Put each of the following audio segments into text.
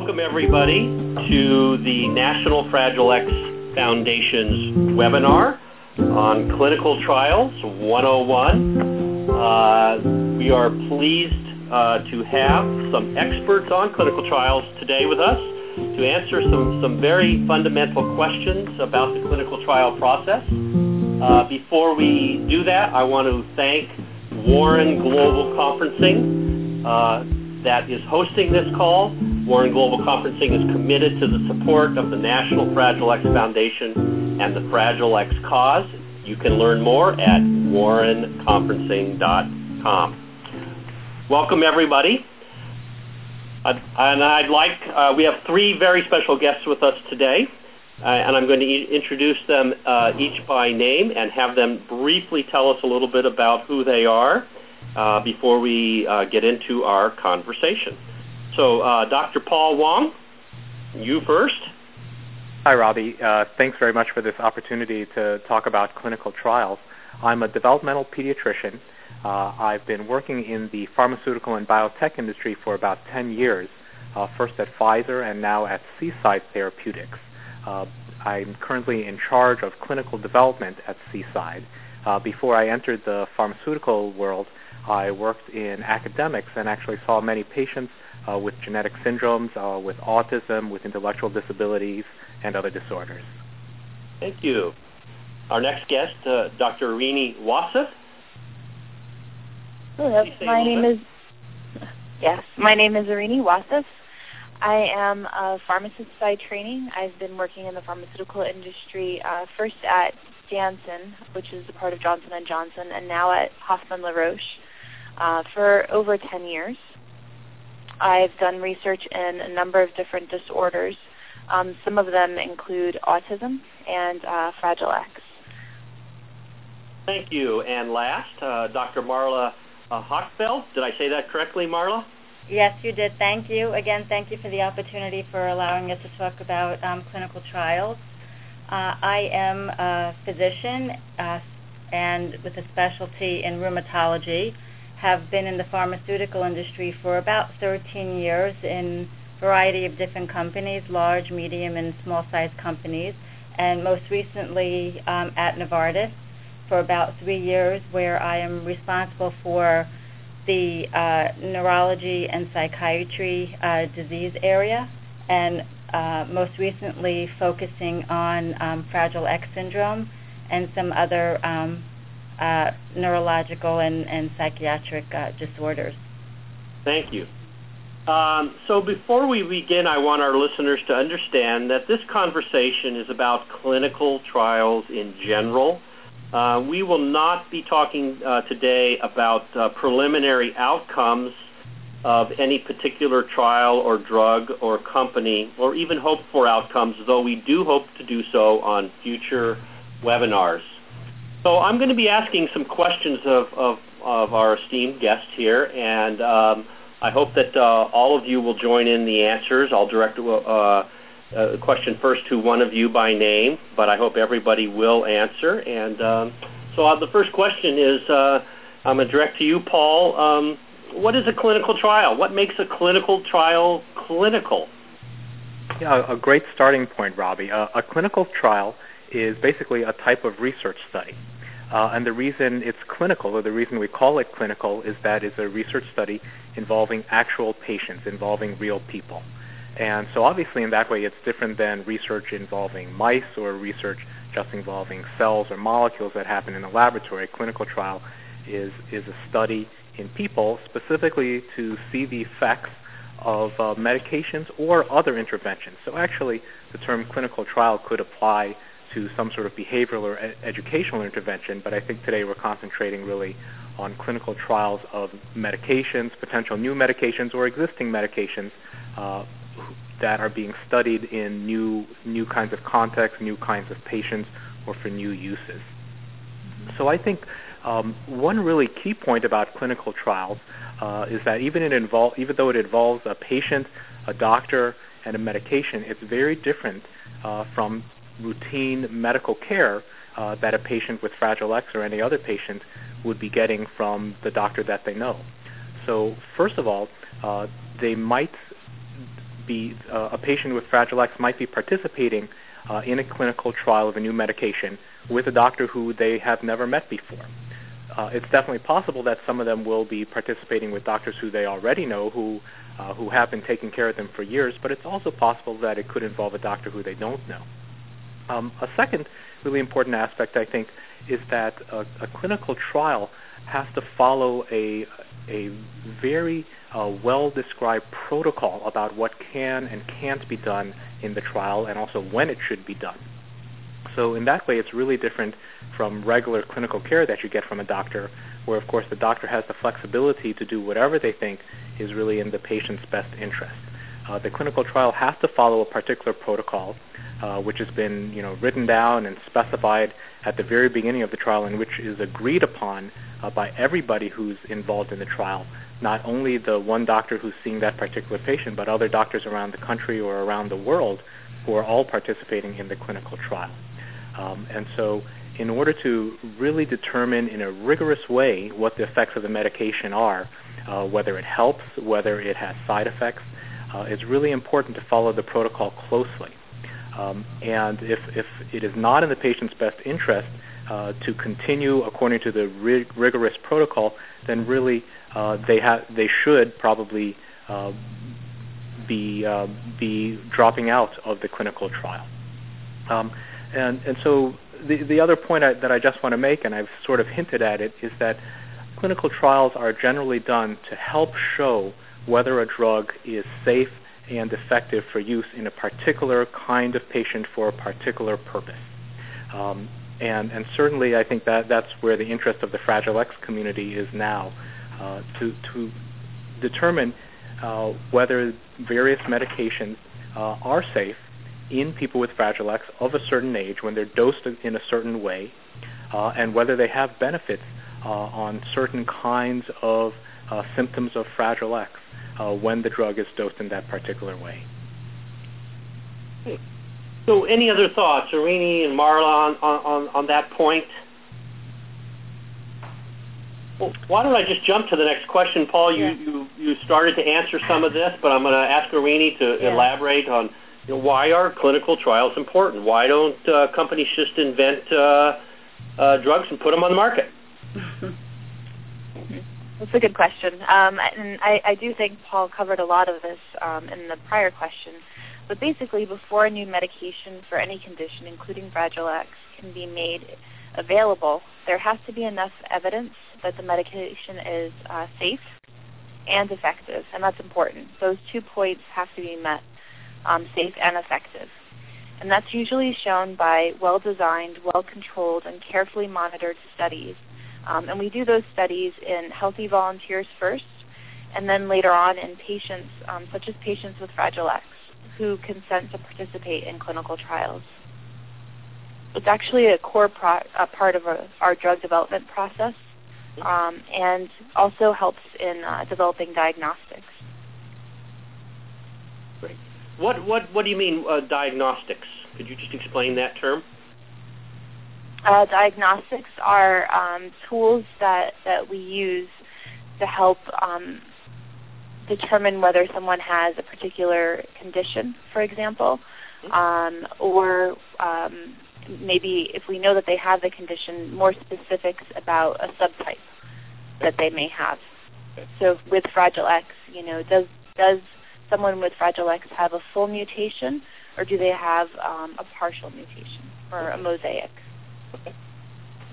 welcome everybody to the National Fragile X Foundation's webinar on clinical trials 101. Uh, we are pleased uh, to have some experts on clinical trials today with us to answer some, some very fundamental questions about the clinical trial process. Uh, before we do that, I want to thank Warren Global Conferencing uh, that is hosting this call. Warren Global Conferencing is committed to the support of the National Fragile X Foundation and the Fragile X cause. You can learn more at warrenconferencing.com. Welcome, everybody. I'd, and I'd like, uh, we have three very special guests with us today, uh, and I'm going to e- introduce them uh, each by name and have them briefly tell us a little bit about who they are uh, before we uh, get into our conversation. So, uh, Dr. Paul Wang, you first. Hi, Robbie. thanks very much for this opportunity to talk about clinical trials. I'm a developmental pediatrician uh, I've been working in the pharmaceutical and biotech industry for about 10 years, uh, first at Pfizer and now at Seaside Therapeutics. Uh, I'm currently in charge of clinical development at Seaside. Uh, before I entered the pharmaceutical world, I worked in academics and actually saw many patients uh, with genetic syndromes, uh, with autism, with intellectual disabilities, and other disorders. Thank you. Our next guest, Dr. Eriene Wasef, Hello, my name is yes, my name is Eriene Wasef. I am a pharmacist by training. I've been working in the pharmaceutical industry uh, first at Janssen, which is a part of Johnson and Johnson, and now at Hoffman La Roche uh, for over 10 years. I've done research in a number of different disorders. Um, some of them include autism and uh, Fragile X. Thank you. And last, uh, Dr. Marla uh, Hochfeld. Did I say that correctly, Marla? Yes, you did. Thank you. Again, thank you for the opportunity for allowing us to talk about um, clinical trials. Uh, I am a physician uh, and with a specialty in rheumatology. Have been in the pharmaceutical industry for about 13 years in a variety of different companies, large, medium, and small-sized companies, and most recently um, at Novartis for about three years, where I am responsible for the uh, neurology and psychiatry uh, disease area, and uh, most recently focusing on um, Fragile X syndrome and some other um, uh, neurological and, and psychiatric uh, disorders. Thank you. Um, so before we begin, I want our listeners to understand that this conversation is about clinical trials in general uh, we will not be talking uh, today about uh, preliminary outcomes of any particular trial or drug or company, or even hope for outcomes, though we do hope to do so on future webinars. So I'm going to be asking some questions of, of, of our esteemed guest here, and um, I hope that uh, all of you will join in the answers. I'll direct uh, a question first to one of you by name, but I hope everybody will answer. And um, so uh, the first question is, uh, I'm going to direct to you, Paul. Um, what is a clinical trial? What makes a clinical trial clinical? Yeah, a great starting point, Robbie. Uh, a clinical trial is basically a type of research study. Uh, and the reason it's clinical, or the reason we call it clinical, is that it's a research study involving actual patients, involving real people. And so obviously in that way it's different than research involving mice or research just involving cells or molecules that happen in a laboratory. A clinical trial is, is a study in people specifically to see the effects of uh, medications or other interventions. So actually the term clinical trial could apply to some sort of behavioral or ed- educational intervention, but I think today we're concentrating really on clinical trials of medications, potential new medications or existing medications uh, that are being studied in new new kinds of contexts, new kinds of patients, or for new uses. So I think um, one really key point about clinical trials uh, is that even it involve, even though it involves a patient, a doctor, and a medication, it's very different uh, from routine medical care uh, that a patient with Fragile X or any other patient would be getting from the doctor that they know. So first of all, uh, they might be uh, a patient with Fragile X might be participating uh, in a clinical trial of a new medication with a doctor who they have never met before. Uh, it's definitely possible that some of them will be participating with doctors who they already know, who uh, who have been taking care of them for years. But it's also possible that it could involve a doctor who they don't know. Um, a second really important aspect, I think, is that a, a clinical trial has to follow a a very uh, well described protocol about what can and can't be done in the trial and also when it should be done. So in that way, it's really different from regular clinical care that you get from a doctor, where of course the doctor has the flexibility to do whatever they think is really in the patient's best interest. Uh, the clinical trial has to follow a particular protocol, uh, which has been you know written down and specified at the very beginning of the trial, and which is agreed upon uh, by everybody who's involved in the trial, not only the one doctor who's seeing that particular patient, but other doctors around the country or around the world who are all participating in the clinical trial. Um, and so in order to really determine in a rigorous way what the effects of the medication are, uh, whether it helps, whether it has side effects, uh, it's really important to follow the protocol closely. Um, and if, if it is not in the patient's best interest uh, to continue according to the rig- rigorous protocol, then really uh, they have they should probably uh, be uh, be dropping out of the clinical trial. Um, and and so the the other point I, that I just want to make, and I've sort of hinted at it, is that clinical trials are generally done to help show whether a drug is safe and effective for use in a particular kind of patient for a particular purpose. Um, and, and certainly, I think that that's where the interest of the Fragile X community is now, uh, to, to determine uh, whether various medications uh, are safe in people with Fragile X of a certain age when they're dosed in a certain way, uh, and whether they have benefits uh, on certain kinds of uh, symptoms of Fragile X uh, when the drug is dosed in that particular way. So, any other thoughts, Eriene and Marla, on, on, on that point? Well, why don't I just jump to the next question, Paul? You, yeah. you, you started to answer some of this, but I'm going to ask Eriene to yeah. elaborate on you know, why are clinical trials important? Why don't uh, companies just invent uh, uh, drugs and put them on the market? That's a good question. Um, and I, I do think Paul covered a lot of this um, in the prior question. But basically, before a new medication for any condition, including Fragile X, can be made available, there has to be enough evidence that the medication is uh, safe and effective, and that's important. Those two points have to be met, um, safe and effective. And that's usually shown by well-designed, well-controlled, and carefully monitored studies um, and we do those studies in healthy volunteers first, and then later on in patients, um, such as patients with Fragile X, who consent to participate in clinical trials. It's actually a core pro- a part of our, our, drug development process, um, and also helps in uh, developing diagnostics. Great. What what what do you mean uh, diagnostics? Could you just explain that term? Uh, diagnostics are um, tools that, that we use to help um, determine whether someone has a particular condition, for example, mm-hmm. um, or um, maybe if we know that they have the condition, more specifics about a subtype that they may have. So with Fragile X, you know, does does someone with Fragile X have a full mutation, or do they have um, a partial mutation or a mosaic? Okay.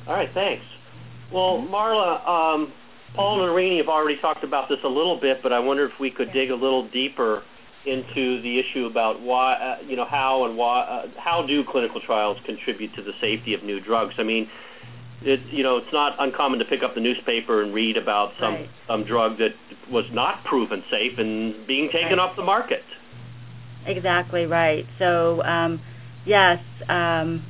All right, thanks. Well, mm-hmm. Marla, um, Paul and Eriene have already talked about this a little bit, but I wonder if we could dig a little deeper into the issue about why, uh, you know, how and why, uh, how do clinical trials contribute to the safety of new drugs? I mean, it, you know, it's not uncommon to pick up the newspaper and read about some right. some drug that was not proven safe and being taken right. off the market. Exactly right. So, um, yes. Um,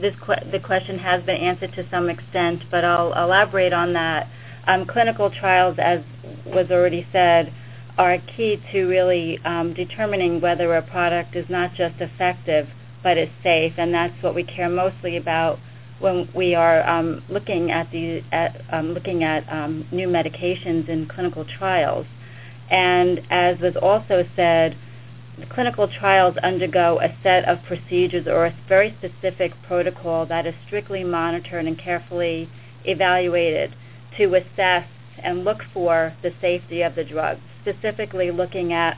the question has been answered to some extent, but I'll elaborate on that. Um, clinical trials, as was already said, are key to really um, determining whether a product is not just effective but is safe, and that's what we care mostly about when we are um, looking at the at, looking at new medications in clinical trials. And as was also said, clinical trials undergo a set of procedures or a very specific protocol that is strictly monitored and carefully evaluated to assess and look for the safety of the drug, specifically looking at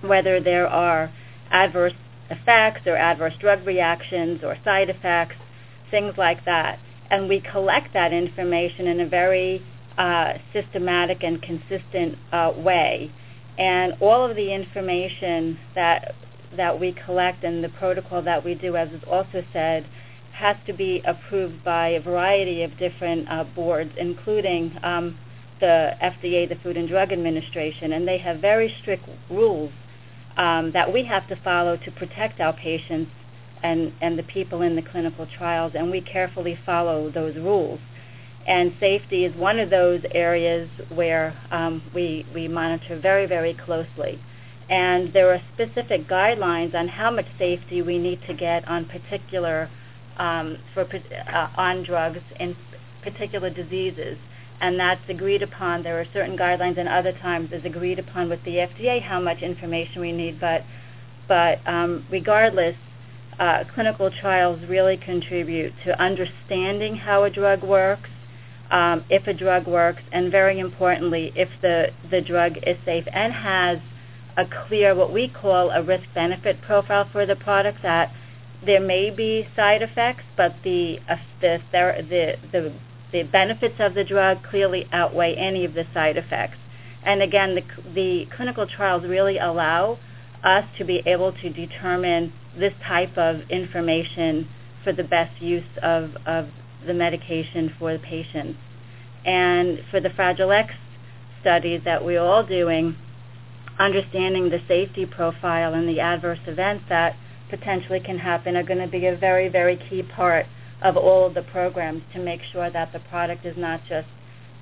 whether there are adverse effects or adverse drug reactions or side effects, things like that. And we collect that information in a very uh, systematic and consistent uh, way. And all of the information that that we collect and the protocol that we do, as is also said, has to be approved by a variety of different uh, boards, including um, the FDA, the Food and Drug Administration, and they have very strict rules um, that we have to follow to protect our patients and, and the people in the clinical trials, and we carefully follow those rules. And safety is one of those areas where um, we, we monitor very, very closely. And there are specific guidelines on how much safety we need to get on particular um, for uh, on drugs in particular diseases and that's agreed upon. There are certain guidelines, and other times is agreed upon with the FDA how much information we need. But but um, regardless, uh, clinical trials really contribute to understanding how a drug works, if a drug works, and very importantly, if the drug is safe and has a clear what we call a risk benefit profile for the product that there may be side effects, but the uh, the, the the the benefits of the drug clearly outweigh any of the side effects. And again, the, the clinical trials really allow us to be able to determine this type of information for the best use of the medication for the patients. And for the Fragile X studies that we're all doing, understanding the safety profile and the adverse events that potentially can happen are going to be a very, very key part of all of the programs to make sure that the product is not just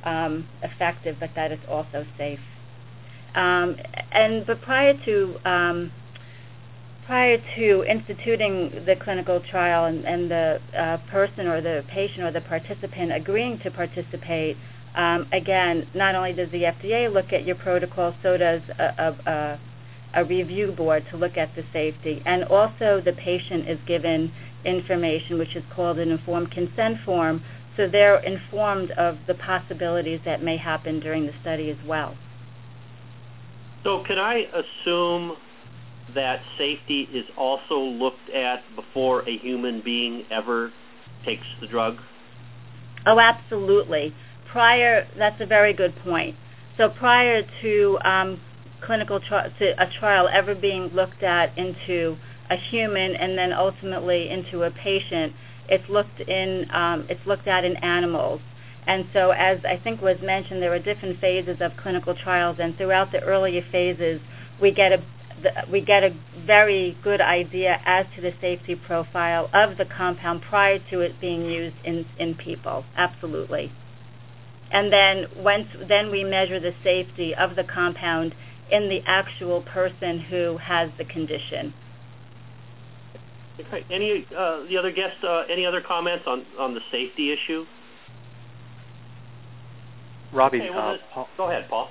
um, effective, but that it's also safe. Um, and but prior to um, prior to instituting the clinical trial and, and the uh, person or the patient or the participant agreeing to participate, um, again, not only does the FDA look at your protocol, so does a, a, a review board to look at the safety, and also the patient is given information, which is called an informed consent form, so they're informed of the possibilities that may happen during the study as well. So, can I assume that safety is also looked at before a human being ever takes the drug? Oh, absolutely. Prior, that's a very good point. So, prior to um, clinical tri- to a trial ever being looked at into a human and then ultimately into a patient, it's looked in um, it's looked at in animals. And so, as I think was mentioned, there are different phases of clinical trials, and throughout the earlier phases, we get a we get a very good idea as to the safety profile of the compound prior to it being used in in people. Absolutely. And then once then we measure the safety of the compound in the actual person who has the condition. Okay. Any uh, the other guests? Uh, any other comments on on the safety issue? Robbie, okay, well, uh, go ahead, Paul.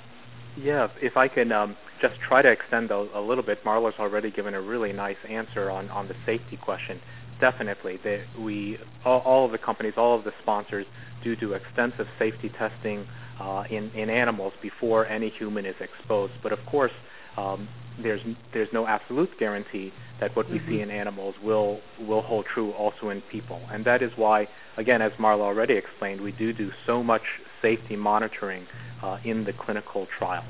Yeah, if I can um, just try to extend a, a, little bit. Marla's already given a really nice answer on on the safety question. Definitely, they, we all, all of the companies, all of the sponsors do do extensive safety testing uh, in in animals before any human is exposed. But of course, um, there's there's no absolute guarantee that what we mm-hmm. see in animals will will hold true also in people, and that is why, again, as Marla already explained, we do do so much safety monitoring uh, in the clinical trials.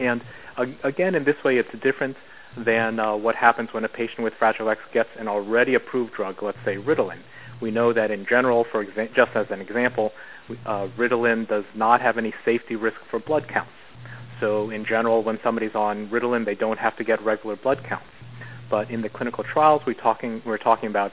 And uh, again, in this way, it's different than uh, what happens when a patient with Fragile X gets an already approved drug, let's say Ritalin. We know that in general, for exa- just as an example, uh, Ritalin does not have any safety risk for blood counts. So in general, when somebody's on Ritalin, they don't have to get regular blood counts. But in the clinical trials, we're talking we're talking about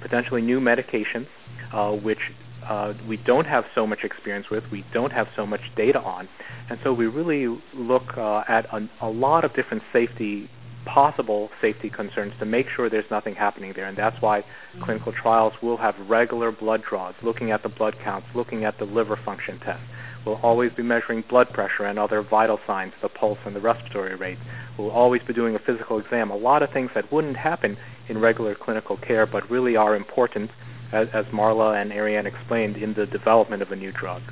potentially new medications, uh, which uh, we don't have so much experience with, we don't have so much data on, and so we really look uh, at a, a lot of different safety possible safety concerns to make sure there's nothing happening there. And that's why mm-hmm. clinical trials will have regular blood draws, looking at the blood counts, looking at the liver function test. We'll always be measuring blood pressure and other vital signs, the pulse and the respiratory rate. We'll always be doing a physical exam. A lot of things that wouldn't happen in regular clinical care, but really are important, as, as Marla and Eriene explained, in the development of a new drug.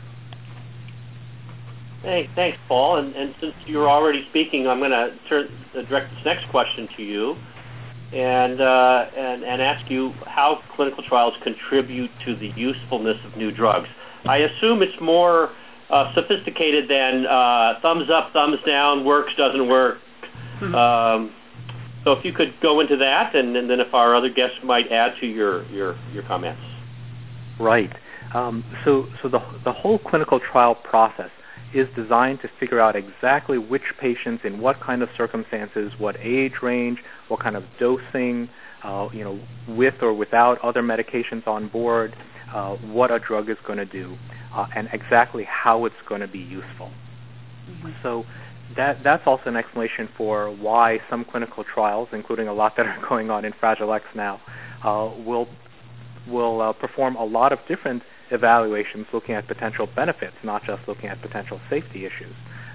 Hey, thanks, Paul. And, and since you're already speaking, I'm going to turn direct this next question to you, and, uh, and and ask you how clinical trials contribute to the usefulness of new drugs. I assume it's more uh, sophisticated than uh, thumbs up, thumbs down, works, doesn't work. Mm-hmm. Um, so if you could go into that, and, and, then if our other guests might add to your your, your comments. Right. Um, so so the the whole clinical trial process is designed to figure out exactly which patients in what kind of circumstances, what age range, what kind of dosing, uh, you know, with or without other medications on board, uh, what a drug is going to do, uh, and exactly how it's going to be useful. Mm-hmm. So that that's also an explanation for why some clinical trials, including a lot that are going on in Fragile X now, uh, will will uh, perform a lot of different evaluations looking at potential benefits, not just looking at potential safety issues.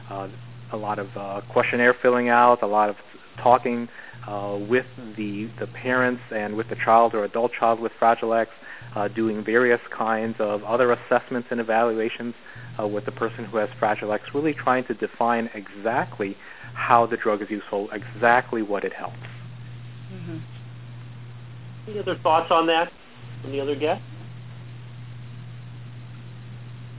Uh, a lot of uh, questionnaire filling out, a lot of talking uh, with the the parents and with the child or adult child with Fragile X, uh, doing various kinds of other assessments and evaluations uh, with the person who has Fragile X, really trying to define exactly how the drug is useful, exactly what it helps. Mm-hmm. Any other thoughts on that from the other guests?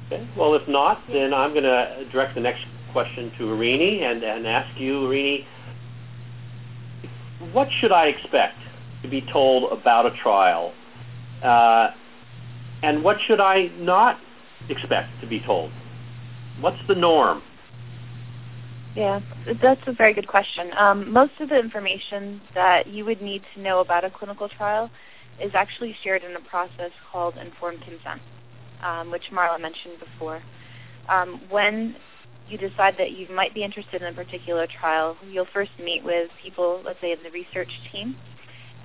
Okay. Well, if not, then I'm going to direct the next question to Eriene and, and ask you, Eriene, what should I expect to be told about a trial? Uh, and what should I not expect to be told? What's the norm? Yeah, that's a very good question. Um, most of the information that you would need to know about a clinical trial is actually shared in a process called informed consent um, which Marla mentioned before. Um, when you decide that you might be interested in a particular trial, you'll first meet with people, let's say in the research team,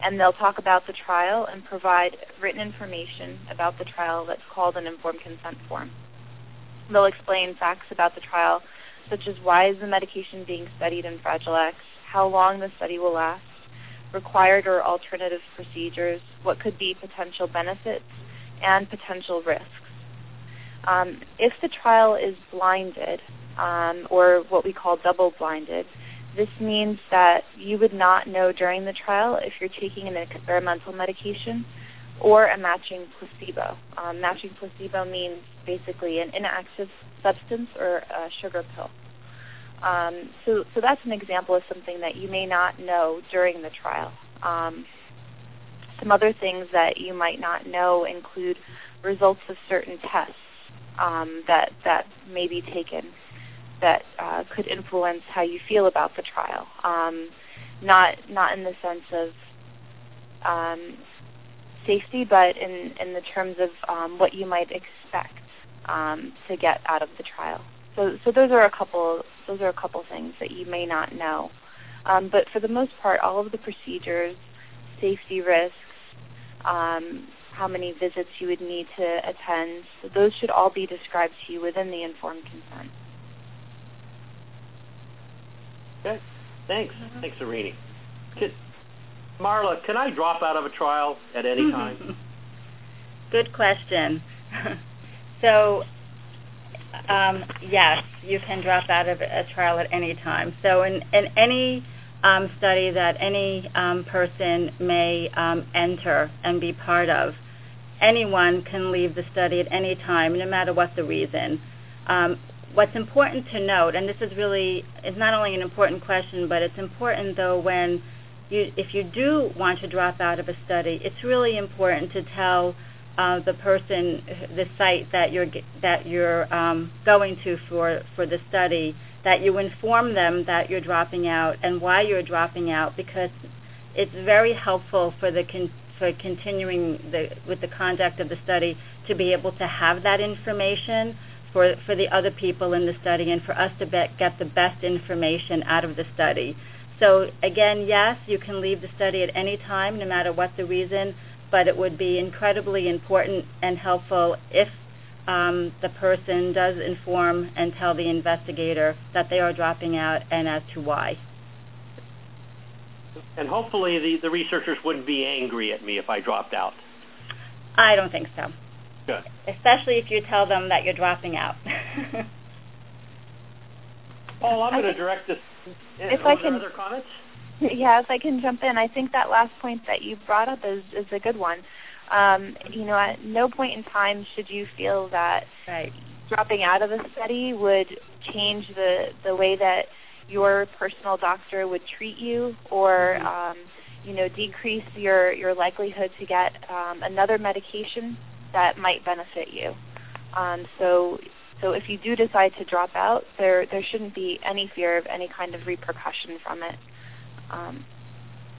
and they'll talk about the trial and provide written information about the trial that's called an informed consent form. They'll explain facts about the trial, such as why is the medication being studied in Fragile X, how long the study will last, required or alternative procedures, what could be potential benefits, and potential risks. Um, if the trial is blinded, um, or what we call double-blinded, this means that you would not know during the trial if you're taking an experimental medication or a matching placebo. Um, matching placebo means basically an inactive substance or a sugar pill. Um, so, so that's an example of something that you may not know during the trial. Um, some other things that you might not know include results of certain tests um, that that may be taken that uh, could influence how you feel about the trial. Um, not not in the sense of um, safety, but in in the terms of um, what you might expect um, to get out of the trial. So so those are a couple those are a couple things that you may not know. Um, but for the most part, all of the procedures, safety risks, um, how many visits you would need to attend. So those should all be described to you within the informed consent. Okay. Thanks. Mm-hmm. Thanks, Eriene. Marla, can I drop out of a trial at any time? Good question. so, um, yes, you can drop out of a trial at any time. So, in, in any um, study that any um, person may um, enter and be part of, anyone can leave the study at any time, no matter what the reason. Um, what's important to note, and this is really is not only an important question, but it's important though when you, if you do want to drop out of a study, it's really important to tell uh, the person, the site that you're that you're um, going to for for the study, that you inform them that you're dropping out and why you're dropping out, because it's very helpful for the con- for continuing the, with the conduct of the study to be able to have that information for, for the other people in the study and for us to be, get the best information out of the study. So again, yes, you can leave the study at any time, no matter what the reason, but it would be incredibly important and helpful if um, the person does inform and tell the investigator that they are dropping out and as to why. And hopefully the, the researchers wouldn't be angry at me if I dropped out. I don't think so. Good. Especially if you tell them that you're dropping out. Paul, I'm going to direct this. If I can, other comments? Yeah, if I can jump in, I think that last point that you brought up is is a good one. Um, you know, at no point in time should you feel that right. dropping out of a study would change the the way that your personal doctor would treat you, or mm-hmm. um, you know, decrease your your likelihood to get um, another medication that might benefit you. Um, so so if you do decide to drop out, there there shouldn't be any fear of any kind of repercussion from it. Um,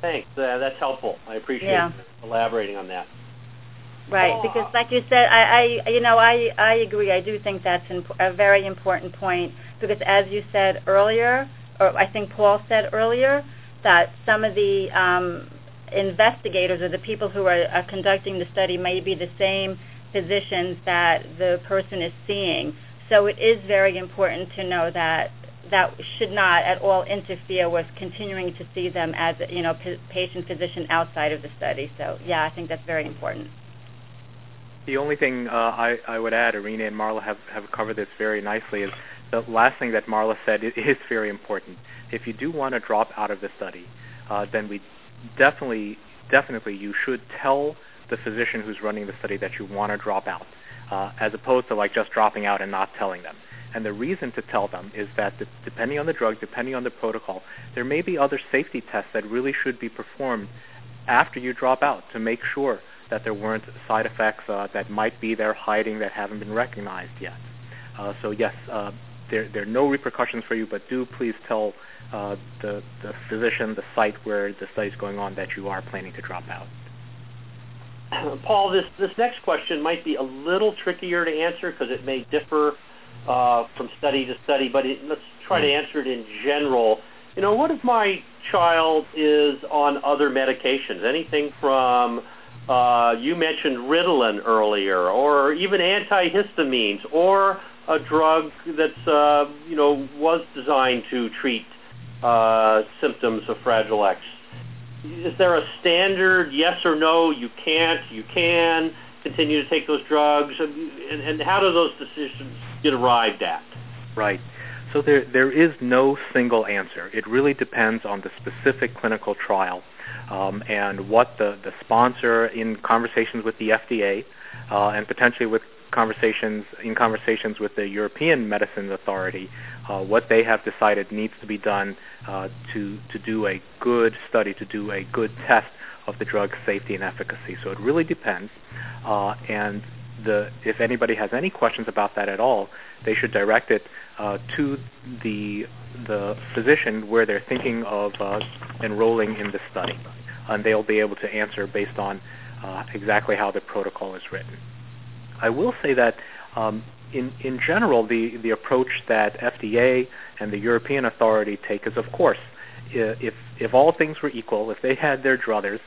Thanks. Uh, that's helpful. I appreciate yeah. elaborating on that. Right, oh, because like you said, I, I you know I I agree. I do think that's imp- a very important point because as you said earlier, or I think Paul said earlier, that some of the um, investigators or the people who are, conducting the study may be the same physicians that the person is seeing. So it is very important to know that that should not at all interfere with continuing to see them as you know patient physician outside of the study. So yeah, I think that's very important. The only thing uh, I, I would add, Eriene and Marla have, have covered this very nicely, is the last thing that Marla said is, is very important. If you do want to drop out of the study, uh, then we definitely, definitely you should tell the physician who's running the study that you want to drop out, uh, as opposed to like just dropping out and not telling them. And the reason to tell them is that depending on the drug, depending on the protocol, there may be other safety tests that really should be performed after you drop out to make sure that there weren't side effects uh, that might be there hiding that haven't been recognized yet. Uh, so yes, uh, there, there are no repercussions for you, but do please tell uh, the, the physician, the site where the study is going on, that you are planning to drop out. Paul, this, this next question might be a little trickier to answer because it may differ uh, from study to study, but it, let's try to hmm. answer it in general. You know, what if my child is on other medications? Anything from uh, you mentioned Ritalin earlier, or even antihistamines, or a drug that's uh, you know was designed to treat uh, symptoms of Fragile X. Is there a standard yes or no? You can't. You can continue to take those drugs, and, and how do those decisions get arrived at? Right. So there there is no single answer. It really depends on the specific clinical trial um, and what the, the sponsor in conversations with the FDA uh, and potentially with conversations in conversations with the European Medicines Authority, uh, what they have decided needs to be done uh, to to do a good study, to do a good test of the drug's safety and efficacy. So it really depends. Uh, and the if anybody has any questions about that at all, they should direct it uh, to the the physician where they're thinking of uh, enrolling in the study, and they'll be able to answer based on uh, exactly how the protocol is written. I will say that um, in in general, the the approach that FDA and the European Authority take is, of course, if if all things were equal, if they had their druthers,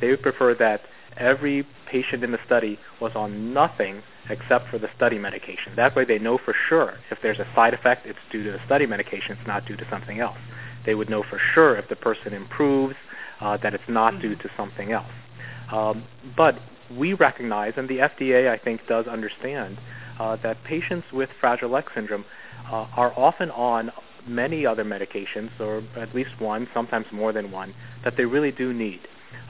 they would prefer that every patient in the study was on nothing except for the study medication. That way they know for sure if there's a side effect, it's due to the study medication, it's not due to something else. They would know for sure if the person improves uh, that it's not due to something else. Um, but we recognize, and the FDA I think does understand, uh, that patients with Fragile X syndrome uh, are often on many other medications, or at least one, sometimes more than one, that they really do need.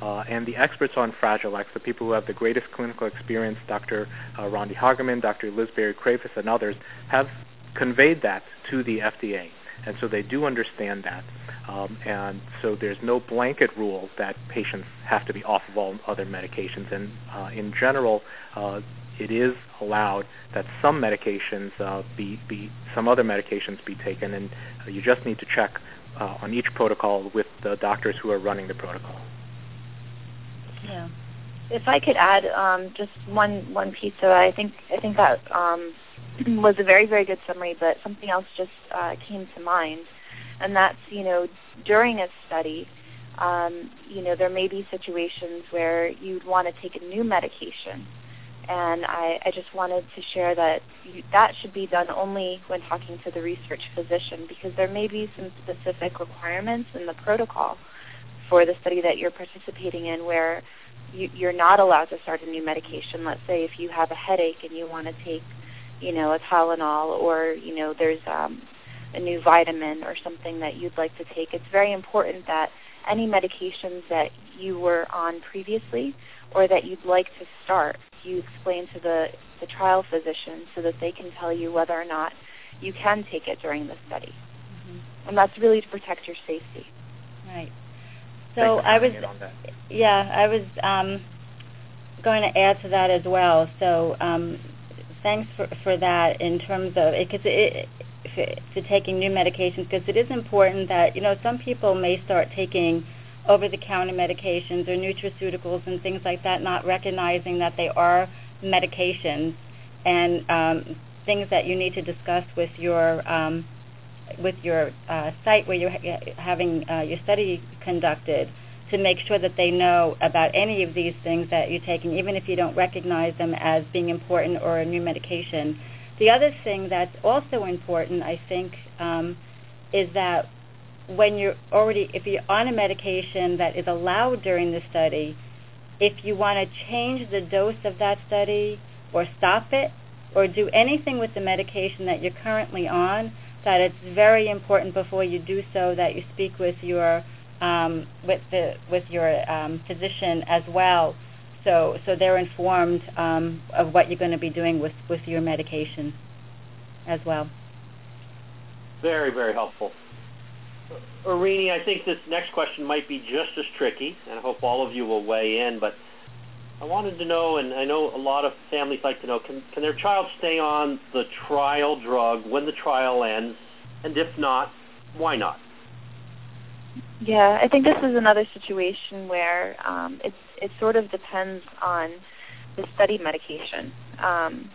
Uh, and the experts on Fragile X, the people who have the greatest clinical experience, Dr. Uh, Randi Hagerman, Dr. Liz Berry-Kravis, and others, have conveyed that to the FDA. And so they do understand that. Um, and so there's no blanket rule that patients have to be off of all other medications. And uh, in general, uh, it is allowed that some medications uh, be, be some other medications be taken, and uh, you just need to check uh, on each protocol with the doctors who are running the protocol. Yeah. If I could add um, just one one piece it, I think I think that um, was a very very good summary, but something else just uh, came to mind, and that's you know during a study, um, you know there may be situations where you'd want to take a new medication, and I, I just wanted to share that you, that should be done only when talking to the research physician because there may be some specific requirements in the protocol for the study that you're participating in where you, you're not allowed to start a new medication. Let's say if you have a headache and you want to take, you know, a Tylenol or you know there's um, a new vitamin or something that you'd like to take. It's very important that any medications that you were on previously or that you'd like to start, you explain to the, the trial physician so that they can tell you whether or not you can take it during the study. Mm-hmm. And that's really to protect your safety. Right. So I was, yeah, I was um, going to add to that as well. So um, thanks for, for that in terms of because it, to taking new medications because it is important that you know some people may start taking over-the-counter medications or nutraceuticals and things like that, not recognizing that they are medications. And um, things that you need to discuss with your um, with your uh, site where you're ha- having uh, your study conducted to make sure that they know about any of these things that you're taking, even if you don't recognize them as being important or a new medication. The other thing that's also important, I think, um, is that when you're already, if you're on a medication that is allowed during the study, if you want to change the dose of that study or stop it or do anything with the medication that you're currently on, that it's very important before you do so that you speak with your um, with the with your um, physician as well, so so they're informed um, of what you're going to be doing with with your medication as well. Very very helpful. Eriene, I think this next question might be just as tricky, and I hope all of you will weigh in. But I wanted to know, and I know a lot of families like to know, can, can their child stay on the trial drug when the trial ends? And if not, why not? Yeah, I think this is another situation where um, it it sort of depends on the study medication. Um,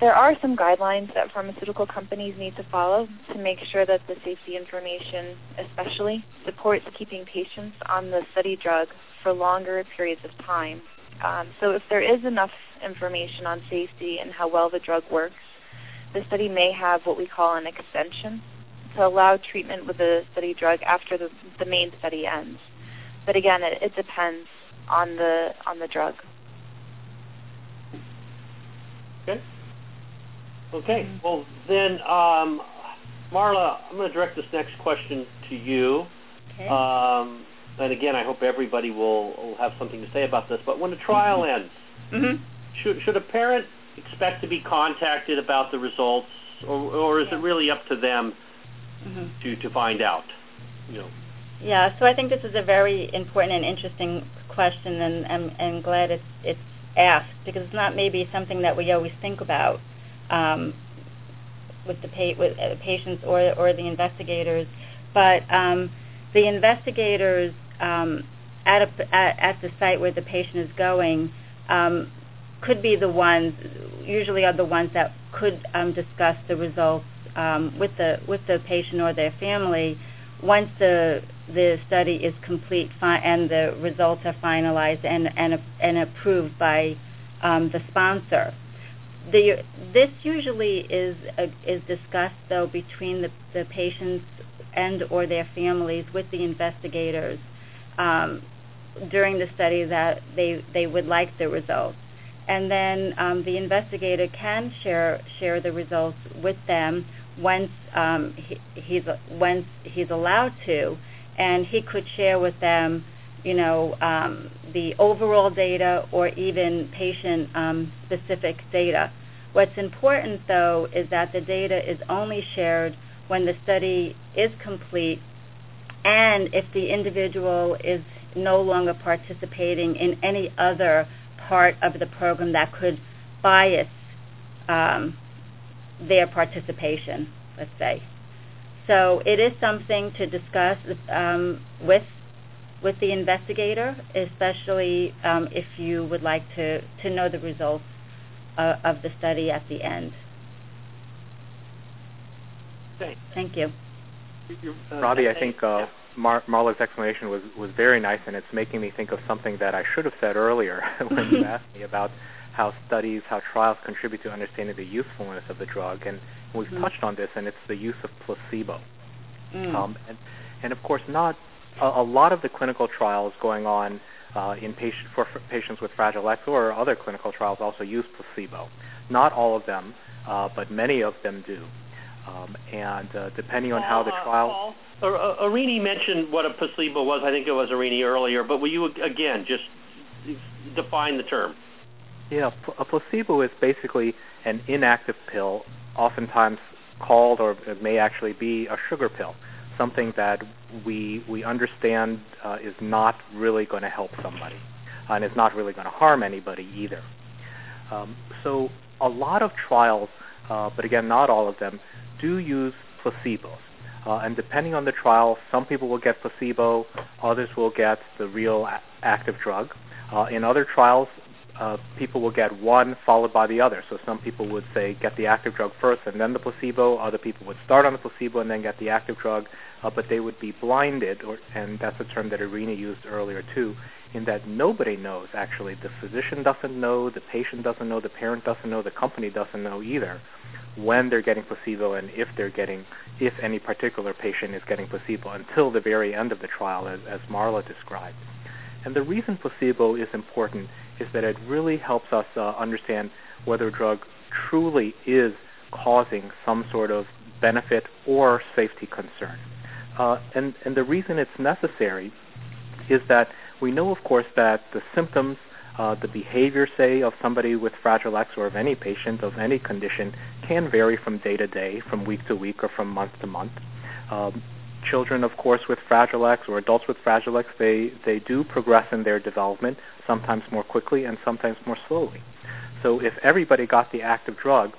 there are some guidelines that pharmaceutical companies need to follow to make sure that the safety information, especially, supports keeping patients on the study drug for longer periods of time. Um, so if there is enough information on safety and how well the drug works, the study may have what we call an extension to allow treatment with the study drug after the, the main study ends. But again, it, it depends on the on the drug. Okay. Okay. Mm-hmm. Well, then, um, Marla, I'm going to direct this next question to you. Okay. Um, and again, I hope everybody will, will have something to say about this. But when the trial mm-hmm. ends, mm-hmm. should should a parent expect to be contacted about the results, or, or is yeah. it really up to them. To to find out? You know. Yeah. So I think this is a very important and interesting question, and I'm, I'm glad it's it's asked because it's not maybe something that we always think about um, with the pa- with uh, patients or or the investigators, but um, the investigators um, at, a, at at the site where the patient is going um, could be the ones, usually are the ones that could um, discuss the results with the with the patient or their family once the the study is complete and the results are finalized and approved by um, the sponsor. This usually is uh, is discussed though between the, patients and or their families with the investigators um, during the study that they they would like the results and then um, the investigator can share share the results with them once um, once he's allowed to, and he could share with them, you know, um, the overall data or even patient um, specific data. What's important though is that the data is only shared when the study is complete and if the individual is no longer participating in any other part of the program that could bias their participation, let's say. So it is something to discuss um, with with the investigator, especially um, if you would like to, to know the results uh, of the study at the end. Thanks. Thank you. Uh, Robbie, I think uh, Mar- Marla's explanation was, was very nice, and it's making me think of something that I should have said earlier when you asked me about how studies, how trials contribute to understanding the usefulness of the drug, and we've Mhm. touched on this, and it's the use of placebo. Mm. Um, and, and of course, not a, a lot of the clinical trials going on uh, in patient, for f- patients with Fragile X or other clinical trials also use placebo. Not all of them, uh, but many of them do. Um, and uh, depending on how the trial, uh, uh, Eriene mentioned what a placebo was. I think it was Eriene earlier, but will you again just define the term? Yeah, a placebo is basically an inactive pill, oftentimes called or it may actually be a sugar pill, something that we we understand uh, is not really going to help somebody, and is not really going to harm anybody either. Um, so a lot of trials, uh, but again, not all of them, do use placebos. Uh, and depending on the trial, some people will get placebo, others will get the real a- active drug. Uh, in other trials, uh, people will get one followed by the other. So some people would say get the active drug first and then the placebo. Other people would start on the placebo and then get the active drug, uh, but they would be blinded, or, and that's a term that Eriene used earlier too, in that nobody knows actually. The physician doesn't know, the patient doesn't know, the parent doesn't know, the company doesn't know either when they're getting placebo and if they're getting, if any particular patient is getting placebo until the very end of the trial, as, as Marla described. And the reason placebo is important is that it really helps us uh, understand whether a drug truly is causing some sort of benefit or safety concern. Uh, and, and the reason it's necessary is that we know, of course, that the symptoms, uh, the behavior, say, of somebody with Fragile X or of any patient of any condition can vary from day to day, from week to week, or from month to month. Um, children, of course, with Fragile X or adults with Fragile X, they, they do progress in their development, sometimes more quickly and sometimes more slowly. So if everybody got the active drug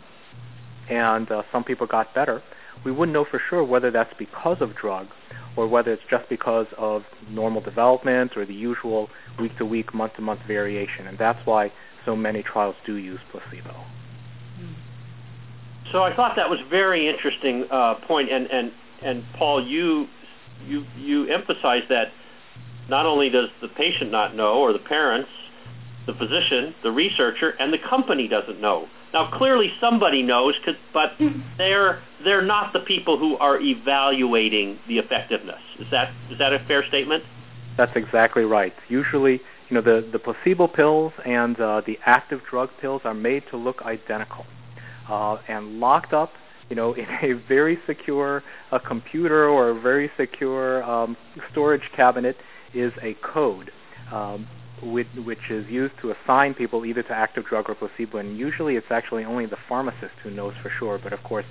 and uh, some people got better, we wouldn't know for sure whether that's because of drug or whether it's just because of normal development or the usual week to week, month to month variation. And that's why so many trials do use placebo. So I thought that was very interesting uh, point, and and and Paul, you you you emphasized that not only does the patient not know, or the parents, the physician, the researcher, and the company doesn't know. Now, clearly somebody knows, 'cause- but they're they're not the people who are evaluating the effectiveness. Is that is that a fair statement? That's exactly right. Usually, you know, the, the placebo pills and uh, the active drug pills are made to look identical uh, and locked up, you know, in a very secure a computer or a very secure um, storage cabinet is a code. Um, which, which is used to assign people either to active drug or placebo, and usually it's actually only the pharmacist who knows for sure. But of course,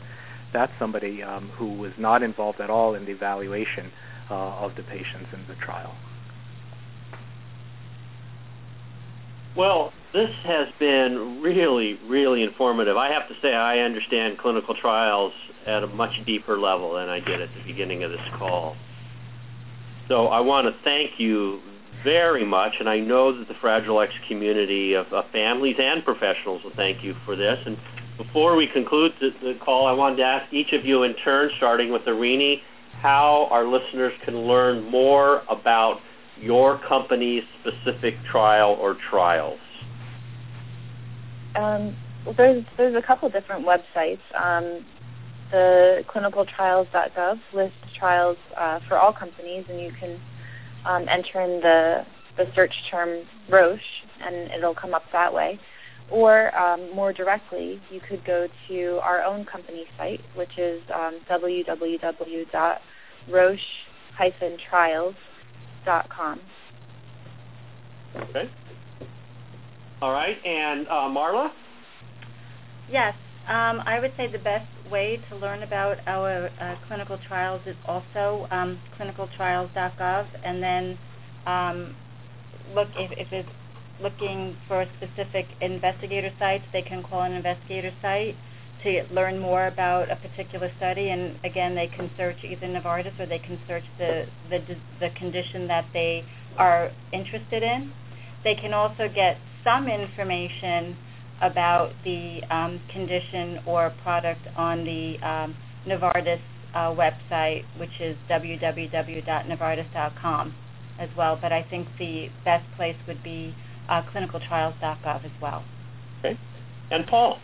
that's somebody um, who was not involved at all in the evaluation uh, of the patients in the trial. Well, this has been really, really informative. I have to say I understand clinical trials at a much deeper level than I did at the beginning of this call. So I want to thank you very much, and I know that the Fragile X community of, of families and professionals will thank you for this. And before we conclude the, the call, I wanted to ask each of you in turn, starting with Eriene, how our listeners can learn more about your company's specific trial or trials. Um, well, there's there's a couple different websites. Um, the clinicaltrials.gov lists trials uh, for all companies, and you can um, enter in the the search term Roche, and it'll come up that way. Or um, more directly, you could go to our own company site, which is um, www.roche-trials.com. Okay. All right, and uh, Marla? Yes, um, I would say the best way to learn about our uh, clinical trials is also um, clinicaltrials.gov, and then um, look if, if it's looking for specific investigator sites, they can call an investigator site to learn more about a particular study. And again, they can search either Novartis or they can search the the, the condition that they are interested in. They can also get some information about the um, condition or product on the um, Novartis uh, website, which is www.novartis.com as well. But I think the best place would be uh, clinicaltrials.gov as well. Okay. And Paul?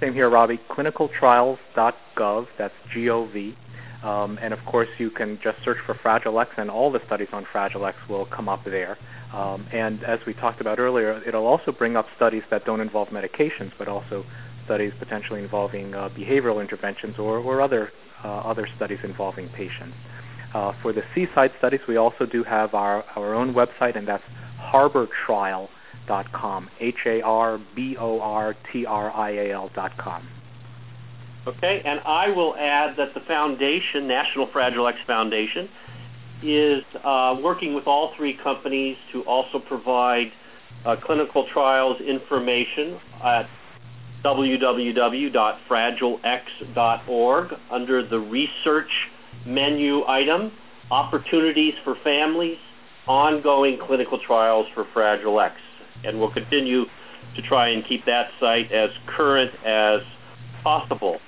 Same here, Robbie. Clinicaltrials.gov, that's G-O-V. Um, and of course, you can just search for Fragile X, and all the studies on Fragile X will come up there. Um, and as we talked about earlier, it'll also bring up studies that don't involve medications, but also studies potentially involving uh, behavioral interventions or, or other uh, other studies involving patients. Uh, for the Seaside studies, we also do have our, our own website, and that's harbortrial.com, H-A-R-B-O-R-T-R-I-A-L dot com. Okay, and I will add that the foundation, National Fragile X Foundation, is uh, working with all three companies to also provide uh, clinical trials information at www.fragilex.org under the research menu item, opportunities for families, ongoing clinical trials for Fragile X. And we'll continue to try and keep that site as current as possible.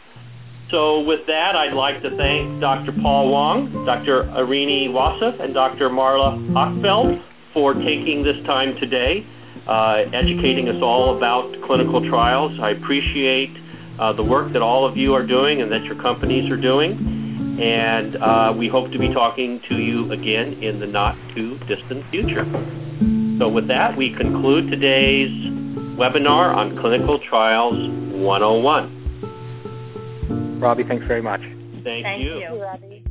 So with that, I'd like to thank Dr. Paul Wang, Dr. Eriene Wasef, and Dr. Marla Hochfeld for taking this time today, uh, educating us all about clinical trials. I appreciate uh, the work that all of you are doing and that your companies are doing. And uh, we hope to be talking to you again in the not too distant future. So with that, we conclude today's webinar on Clinical Trials 101. Robbie, thanks very much. Thank, Thank you. you Robbie.